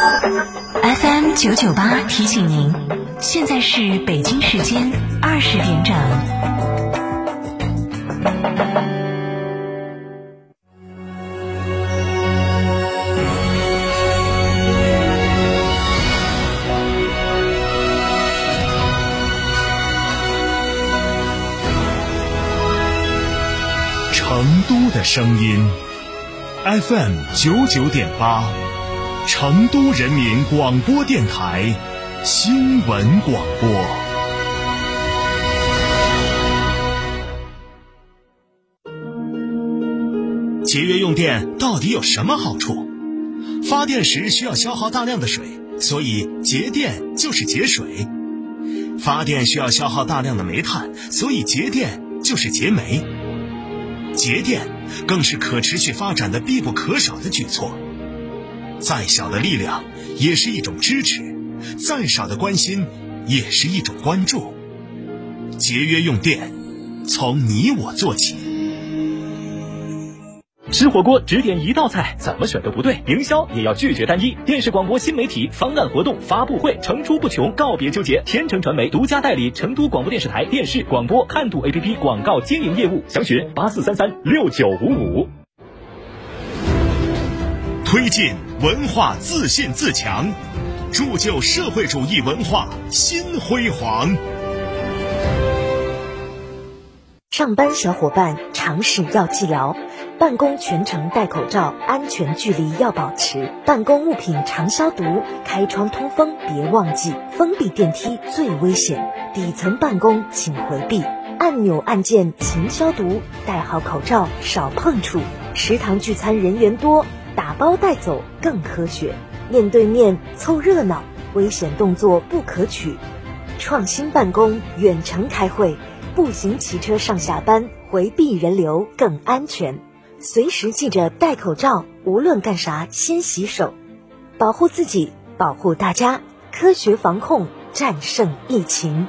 FM 九九八提醒您，现在是北京时间二十点整。成都的声音，FM 九九点八，成都人民广播电台新闻广播。节约用电到底有什么好处？发电时需要消耗大量的水，所以节电就是节水；发电需要消耗大量的煤炭，所以节电就是节煤。节电更是可持续发展的必不可少的举措。再小的力量也是一种支持，再少的关心也是一种关注。节约用电，从你我做起。吃火锅只点一道菜，怎么选都不对。营销也要拒绝单一。电视广播新媒体方案活动发布会层出不穷，告别纠结。天成传媒独家代理成都广播电视台电视广播看度 APP 广告经营业务，详询八四三三六九五五。推进文化自信自强，铸就社会主义文化新辉煌。上班小伙伴常识要记牢。办公全程戴口罩，安全距离要保持。办公物品常消毒，开窗通风别忘记。封闭电梯最危险，底层办公请回避。按钮按键勤消毒，戴好口罩少碰触。食堂聚餐人员多，打包带走更科学。面对面凑热闹，危险动作不可取。创新办公，远程开会，步行骑车上下班，回避人流更安全。随时记着戴口罩，无论干啥先洗手，保护自己，保护大家，科学防控，战胜疫情。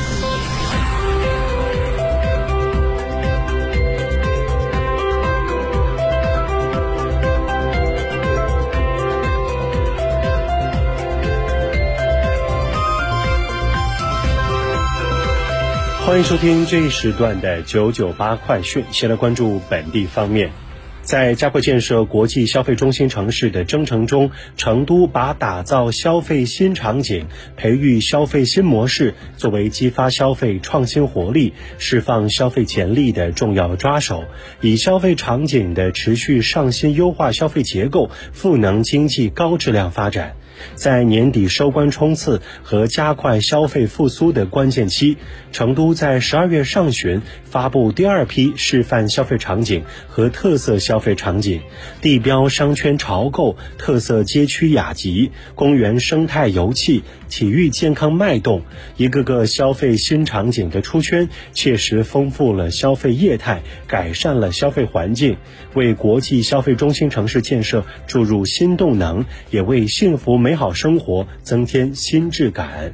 欢迎收听这一时段的九九八快讯。先来关注本地方面，在加快建设国际消费中心城市的征程中，成都把打造消费新场景、培育消费新模式作为激发消费创新活力、释放消费潜力的重要抓手，以消费场景的持续上新优化消费结构，赋能经济高质量发展。在年底收官冲刺和加快消费复苏的关键期，成都在十二月上旬发布第二批示范消费场景和特色消费场景，地标商圈潮购、特色街区雅集、公园生态游憩、体育健康脉动，一个个消费新场景的出圈，切实丰富了消费业态，改善了消费环境，为国际消费中心城市建设注入新动能，也为幸福美。美好生活增添新质感。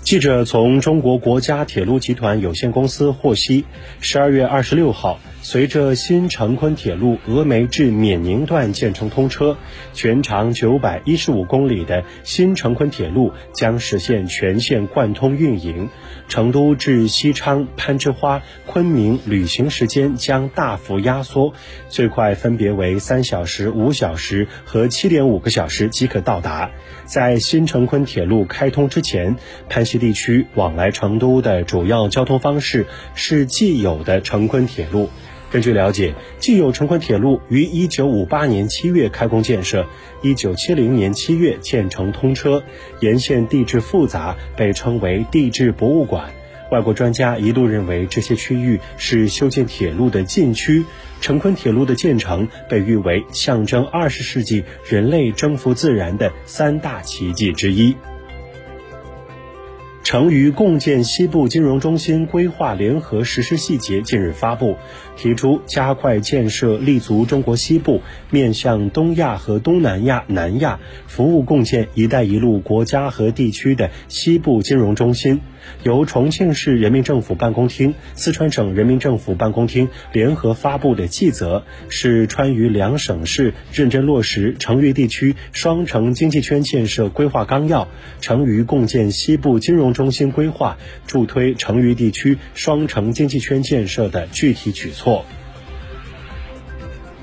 记者从中国国家铁路集团有限公司获悉，十二月二十六号。随着新成昆铁路峨眉至冕宁段建成通车，全长九百一十五公里的新成昆铁路将实现全线贯通运营。成都至西昌、攀枝花、昆明旅行时间将大幅压缩，最快分别为三小时、五小时和七点五个小时即可到达。在新成昆铁路开通之前，攀西地区往来成都的主要交通方式是既有的成昆铁路。根据了解，既有成昆铁路于一九五八年七月开工建设，一九七零年七月建成通车，沿线地质复杂，被称为地质博物馆。外国专家一度认为这些区域是修建铁路的禁区。成昆铁路的建成被誉为象征二十世纪人类征服自然的三大奇迹之一。成渝共建西部金融中心规划联合实施细节近日发布，提出加快建设立足中国西部、面向东亚和东南亚、南亚，服务共建“一带一路”国家和地区的西部金融中心。由重庆市人民政府办公厅、四川省人民政府办公厅联合发布的细则，是川渝两省市认真落实成渝地区双城经济圈建设规划纲要、成渝共建西部金融。中心规划助推成渝地区双城经济圈建设的具体举措。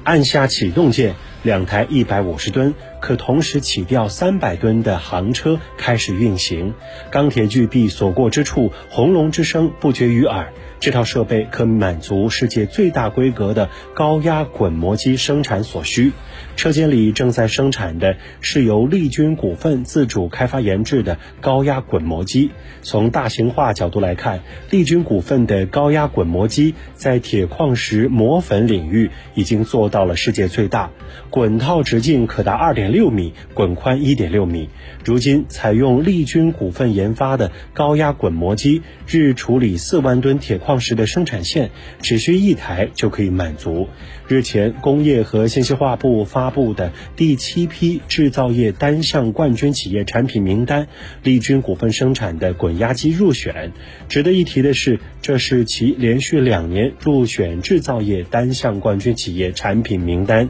按下启动键，两台一百五十吨可同时起吊三百吨的航车开始运行，钢铁巨壁所过之处，轰隆之声不绝于耳。这套设备可满足世界最大规格的高压滚磨机生产所需。车间里正在生产的是由利军股份自主开发研制的高压滚磨机。从大型化角度来看，利军股份的高压滚磨机在铁矿石磨粉领域已经做到了世界最大，滚套直径可达二点六米，滚宽一点六米。如今，采用利军股份研发的高压滚磨机，日处理四万吨铁矿。石的生产线只需一台就可以满足。日前，工业和信息化部发布的第七批制造业单项冠军企业产品名单，利军股份生产的滚压机入选。值得一提的是，这是其连续两年入选制造业单项冠军企业产品名单。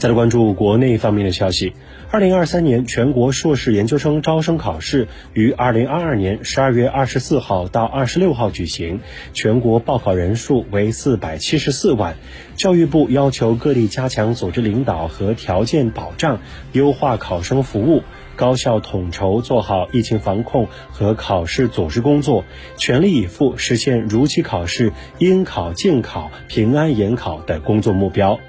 再来关注国内方面的消息。二零二三年全国硕士研究生招生考试于二零二二年十二月二十四号到二十六号举行，全国报考人数为四百七十四万。教育部要求各地加强组织领导和条件保障，优化考生服务，高效统筹做好疫情防控和考试组织工作，全力以赴实现如期考试、应考尽考、平安研考的工作目标。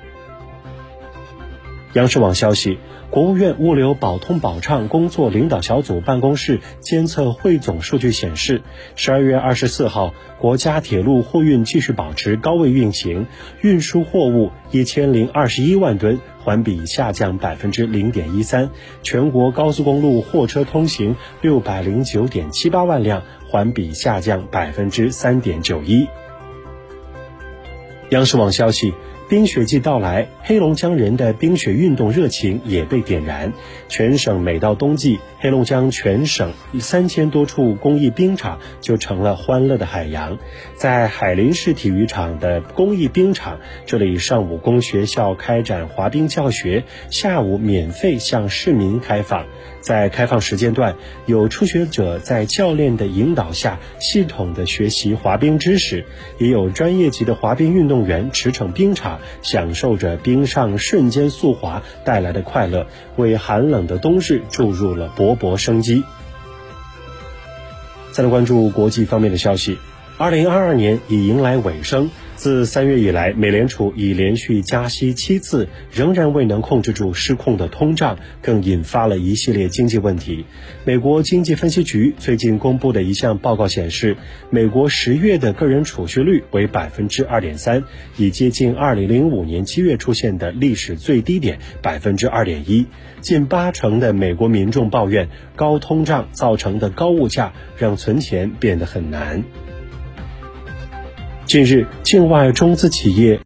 央视网消息。国务院物流保通保畅工作领导小组办公室监测汇总数据显示，十二月二十四号，国家铁路货运继续保持高位运行，运输货物一千零二十一万吨，环比下降百分之零点一三；全国高速公路货车通行六百零九点七八万辆，环比下降百分之三点九一。央视网消息。冰雪季到来，黑龙江人的冰雪运动热情也被点燃。全省每到冬季，黑龙江全省三千多处公益冰场就成了欢乐的海洋。在海林市体育场的公益冰场，这里上午供学校开展滑冰教学，下午免费向市民开放。在开放时间段，有初学者在教练的引导下系统的学习滑冰知识，也有专业级的滑冰运动员驰骋冰场，享受着冰上瞬间速滑带来的快乐，为寒冷的冬日注入了勃勃生机。再来关注国际方面的消息，二零二二年已迎来尾声。自三月以来，美联储已连续加息七次，仍然未能控制住失控的通胀，更引发了一系列经济问题。美国经济分析局最近公布的一项报告显示，美国十月的个人储蓄率为百分之二点三，已接近二零零五年七月出现的历史最低点百分之二点一。近八成的美国民众抱怨，高通胀造成的高物价让存钱变得很难。近日，境外中资企业